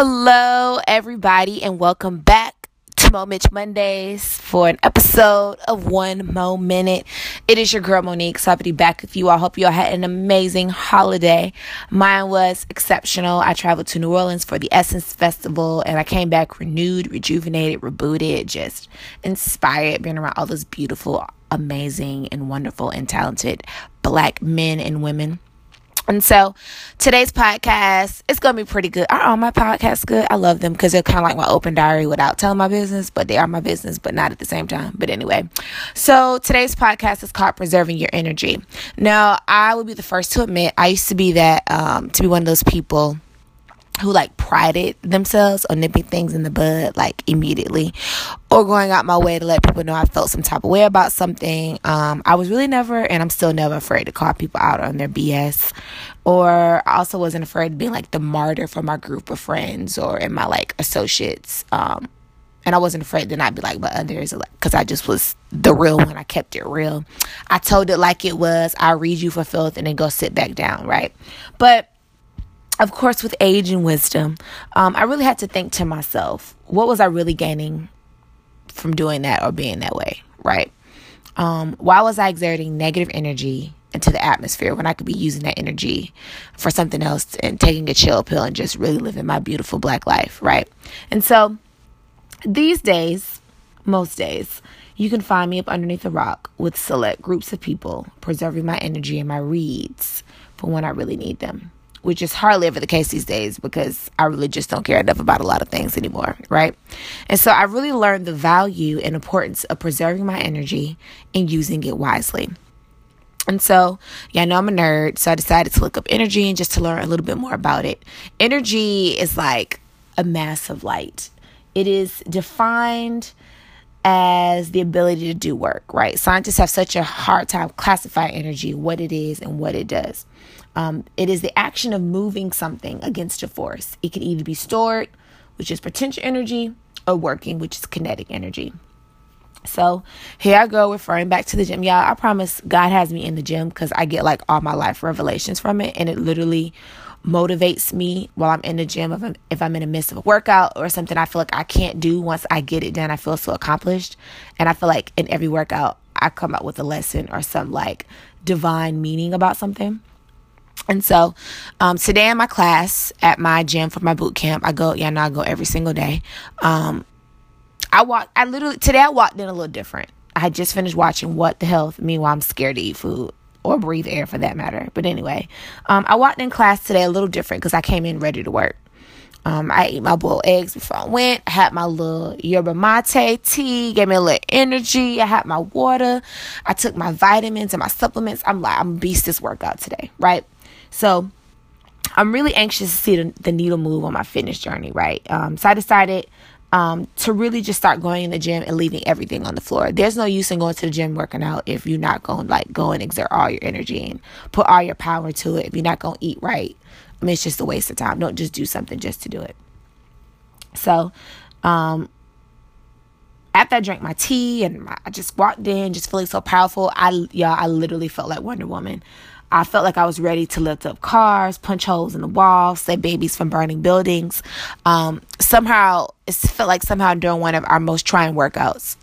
Hello, everybody, and welcome back to Mo Mitch Mondays for an episode of One Mo Minute. It is your girl Monique. So be back with you. I hope you all had an amazing holiday. Mine was exceptional. I traveled to New Orleans for the Essence Festival, and I came back renewed, rejuvenated, rebooted, just inspired, being around all those beautiful, amazing, and wonderful and talented black men and women. And so today's podcast, it's going to be pretty good. Are all my podcasts good? I love them because they're kind of like my open diary without telling my business, but they are my business, but not at the same time. But anyway, so today's podcast is called Preserving Your Energy. Now, I will be the first to admit I used to be that, um, to be one of those people who like prided themselves on nipping things in the bud like immediately or going out my way to let people know I felt some type of way about something. Um, I was really never, and I'm still never afraid to call people out on their BS. Or I also wasn't afraid of being like the martyr for my group of friends or in my like associates. Um, and I wasn't afraid to not be like but others because I just was the real one. I kept it real. I told it like it was. I read you for filth and then go sit back down, right? But of course, with age and wisdom, um, I really had to think to myself, what was I really gaining from doing that or being that way, right? Um, why was I exerting negative energy into the atmosphere when I could be using that energy for something else and taking a chill pill and just really living my beautiful black life, right? And so these days, most days, you can find me up underneath a rock with select groups of people, preserving my energy and my reads for when I really need them which is hardly ever the case these days because I really just don't care enough about a lot of things anymore, right? And so I really learned the value and importance of preserving my energy and using it wisely. And so, yeah, I know I'm a nerd, so I decided to look up energy and just to learn a little bit more about it. Energy is like a mass of light. It is defined as the ability to do work, right? Scientists have such a hard time classifying energy, what it is and what it does. Um, it is the action of moving something against a force. It can either be stored, which is potential energy, or working, which is kinetic energy. So here I go, referring back to the gym. Y'all, I promise God has me in the gym because I get like all my life revelations from it, and it literally motivates me while I'm in the gym. If I'm, if I'm in the midst of a workout or something I feel like I can't do, once I get it done, I feel so accomplished. And I feel like in every workout, I come out with a lesson or some like divine meaning about something. And so um, today in my class at my gym for my boot camp, I go, yeah, no, I go every single day. Um, I walk, I literally, today I walked in a little different. I had just finished watching What the Health. Meanwhile, I'm scared to eat food or breathe air for that matter. But anyway, um, I walked in class today a little different because I came in ready to work. Um, I ate my boiled eggs before I went. I had my little yerba mate tea, gave me a little energy. I had my water. I took my vitamins and my supplements. I'm like, I'm beast this workout today, right? So I'm really anxious to see the, the needle move on my fitness journey, right? Um, so I decided um, to really just start going in the gym and leaving everything on the floor. There's no use in going to the gym working out if you're not going like go and exert all your energy and put all your power to it. If you're not going to eat right, I mean, it's just a waste of time. Don't just do something just to do it. So, um, after I drank my tea and my, I just walked in, just feeling so powerful, I y'all, I literally felt like Wonder Woman. I felt like I was ready to lift up cars, punch holes in the wall, save babies from burning buildings. Um, somehow, it felt like somehow during one of our most trying workouts,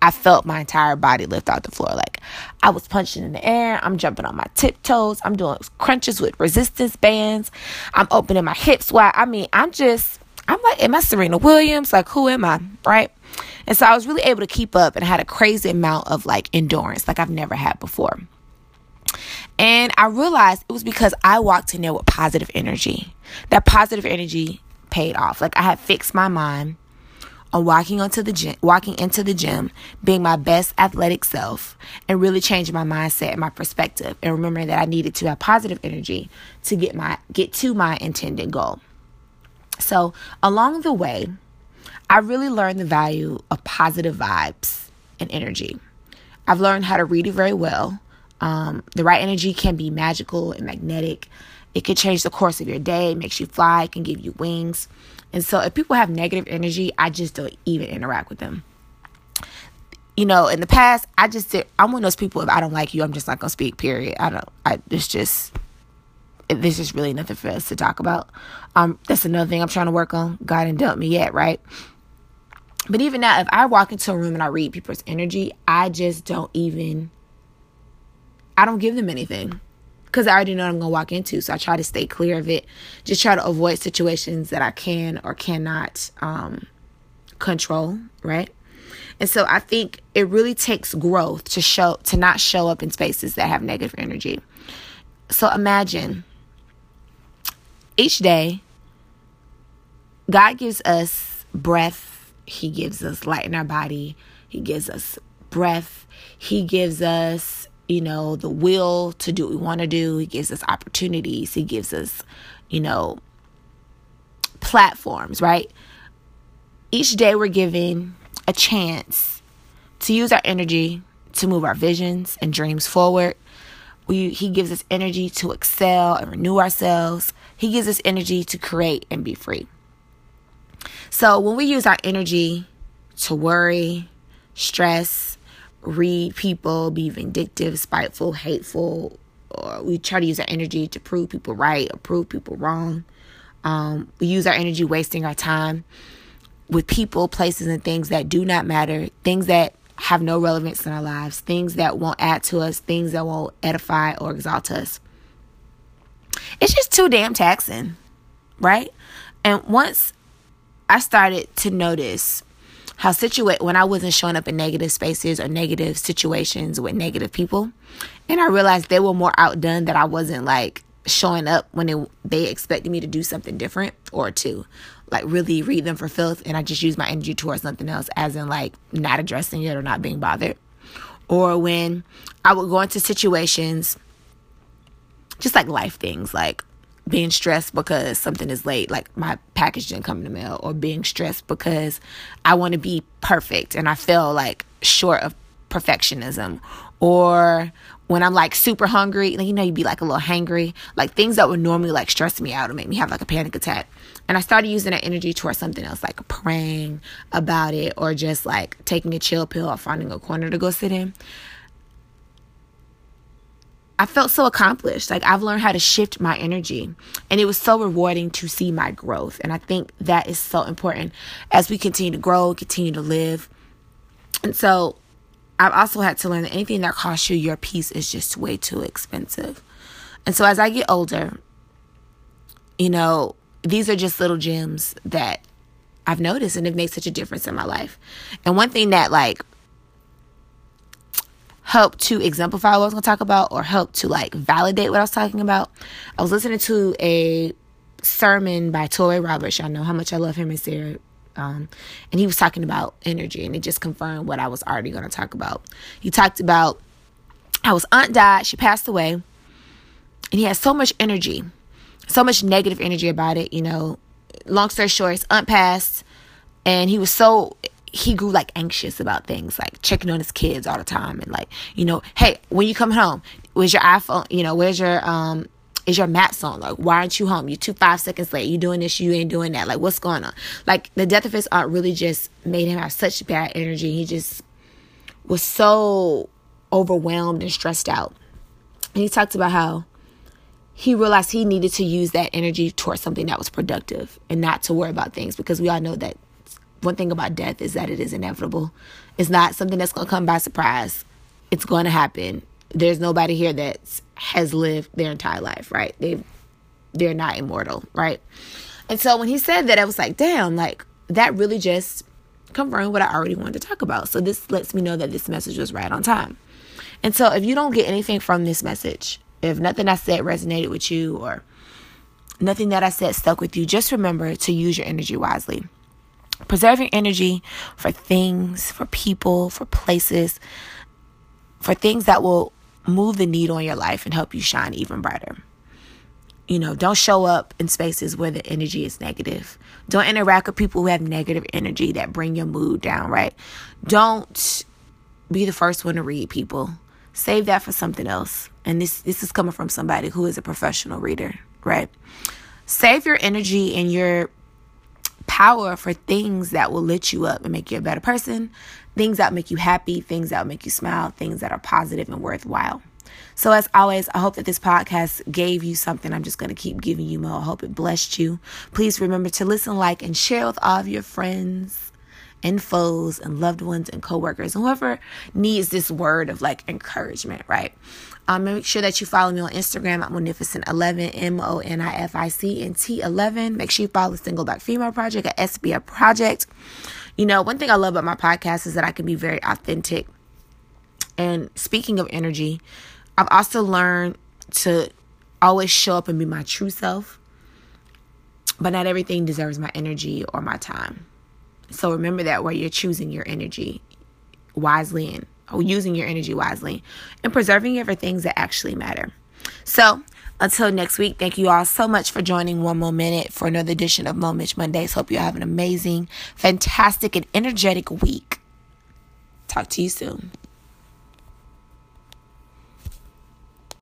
I felt my entire body lift off the floor. Like I was punching in the air. I'm jumping on my tiptoes. I'm doing crunches with resistance bands. I'm opening my hips wide. I mean, I'm just, I'm like, am I Serena Williams? Like, who am I? Right. And so I was really able to keep up and had a crazy amount of like endurance like I've never had before. And I realized it was because I walked in there with positive energy. That positive energy paid off. Like I had fixed my mind on walking onto the gym, walking into the gym, being my best athletic self, and really changing my mindset and my perspective, and remembering that I needed to have positive energy to get my get to my intended goal. So along the way, I really learned the value of positive vibes and energy. I've learned how to read it very well um, the right energy can be magical and magnetic. It can change the course of your day, makes you fly, can give you wings. And so if people have negative energy, I just don't even interact with them. You know, in the past, I just did, I'm one of those people if I don't like you, I'm just not gonna speak, period. I don't I it's just there's just really nothing for us to talk about. Um, that's another thing I'm trying to work on. God didn't dump me yet, right? But even now, if I walk into a room and I read people's energy, I just don't even, I don't give them anything because I already know what I'm going to walk into. So I try to stay clear of it. Just try to avoid situations that I can or cannot um, control, right? And so I think it really takes growth to show to not show up in spaces that have negative energy. So imagine each day God gives us breath, he gives us light in our body, he gives us breath, he gives us you know, the will to do what we want to do. He gives us opportunities. He gives us, you know, platforms, right? Each day we're given a chance to use our energy to move our visions and dreams forward. We, he gives us energy to excel and renew ourselves. He gives us energy to create and be free. So when we use our energy to worry, stress, read people, be vindictive, spiteful, hateful, or we try to use our energy to prove people right or prove people wrong. Um, we use our energy wasting our time with people, places, and things that do not matter, things that have no relevance in our lives, things that won't add to us, things that won't edify or exalt us. It's just too damn taxing, right? And once I started to notice how situate when I wasn't showing up in negative spaces or negative situations with negative people, and I realized they were more outdone that I wasn't like showing up when it, they expected me to do something different or to like really read them for filth and I just use my energy towards something else as in like not addressing it or not being bothered. Or when I would go into situations just like life things like being stressed because something is late, like my package didn't come in the mail, or being stressed because I want to be perfect and I feel like short of perfectionism, or when I'm like super hungry, like, you know, you'd be like a little hangry, like things that would normally like stress me out or make me have like a panic attack. And I started using that energy towards something else, like praying about it, or just like taking a chill pill or finding a corner to go sit in. I felt so accomplished. Like I've learned how to shift my energy. And it was so rewarding to see my growth. And I think that is so important as we continue to grow, continue to live. And so I've also had to learn that anything that costs you your peace is just way too expensive. And so as I get older, you know, these are just little gems that I've noticed and have made such a difference in my life. And one thing that like help to exemplify what I was going to talk about or help to like validate what I was talking about. I was listening to a sermon by Touré Roberts. Y'all know how much I love him and Sarah. Um, and he was talking about energy, and it just confirmed what I was already going to talk about. He talked about how his aunt died, she passed away, and he had so much energy, so much negative energy about it. You know, long story short, his aunt passed, and he was so he grew like anxious about things like checking on his kids all the time and like you know hey when you come home where's your iphone you know where's your um is your maps on? Like why aren't you home? You two five seconds late. You doing this you ain't doing that. Like what's going on? Like the death of his aunt really just made him have such bad energy. He just was so overwhelmed and stressed out. And he talked about how he realized he needed to use that energy towards something that was productive and not to worry about things because we all know that one thing about death is that it is inevitable. It's not something that's going to come by surprise. It's going to happen. There's nobody here that has lived their entire life, right? They they're not immortal, right? And so when he said that, I was like, damn, like that really just confirmed what I already wanted to talk about. So this lets me know that this message was right on time. And so if you don't get anything from this message, if nothing I said resonated with you or nothing that I said stuck with you, just remember to use your energy wisely. Preserve your energy for things, for people, for places, for things that will move the needle in your life and help you shine even brighter. You know, don't show up in spaces where the energy is negative. Don't interact with people who have negative energy that bring your mood down, right? Don't be the first one to read people. Save that for something else. And this this is coming from somebody who is a professional reader, right? Save your energy and your power for things that will lift you up and make you a better person, things that make you happy, things that make you smile, things that are positive and worthwhile. So, as always, I hope that this podcast gave you something. I'm just going to keep giving you more. I hope it blessed you. Please remember to listen, like, and share with all of your friends and foes and loved ones and coworkers and whoever needs this word of like encouragement, right? Um, make sure that you follow me on Instagram at Monificent11, M O N I F I C N T 11. Make sure you follow the Single Black Female Project at SBF Project. You know, one thing I love about my podcast is that I can be very authentic. And speaking of energy, I've also learned to always show up and be my true self. But not everything deserves my energy or my time. So remember that where you're choosing your energy wisely and using your energy wisely and preserving it for things that actually matter. So until next week, thank you all so much for joining one more minute for another edition of Moment Mondays. Hope you have an amazing, fantastic, and energetic week. Talk to you soon.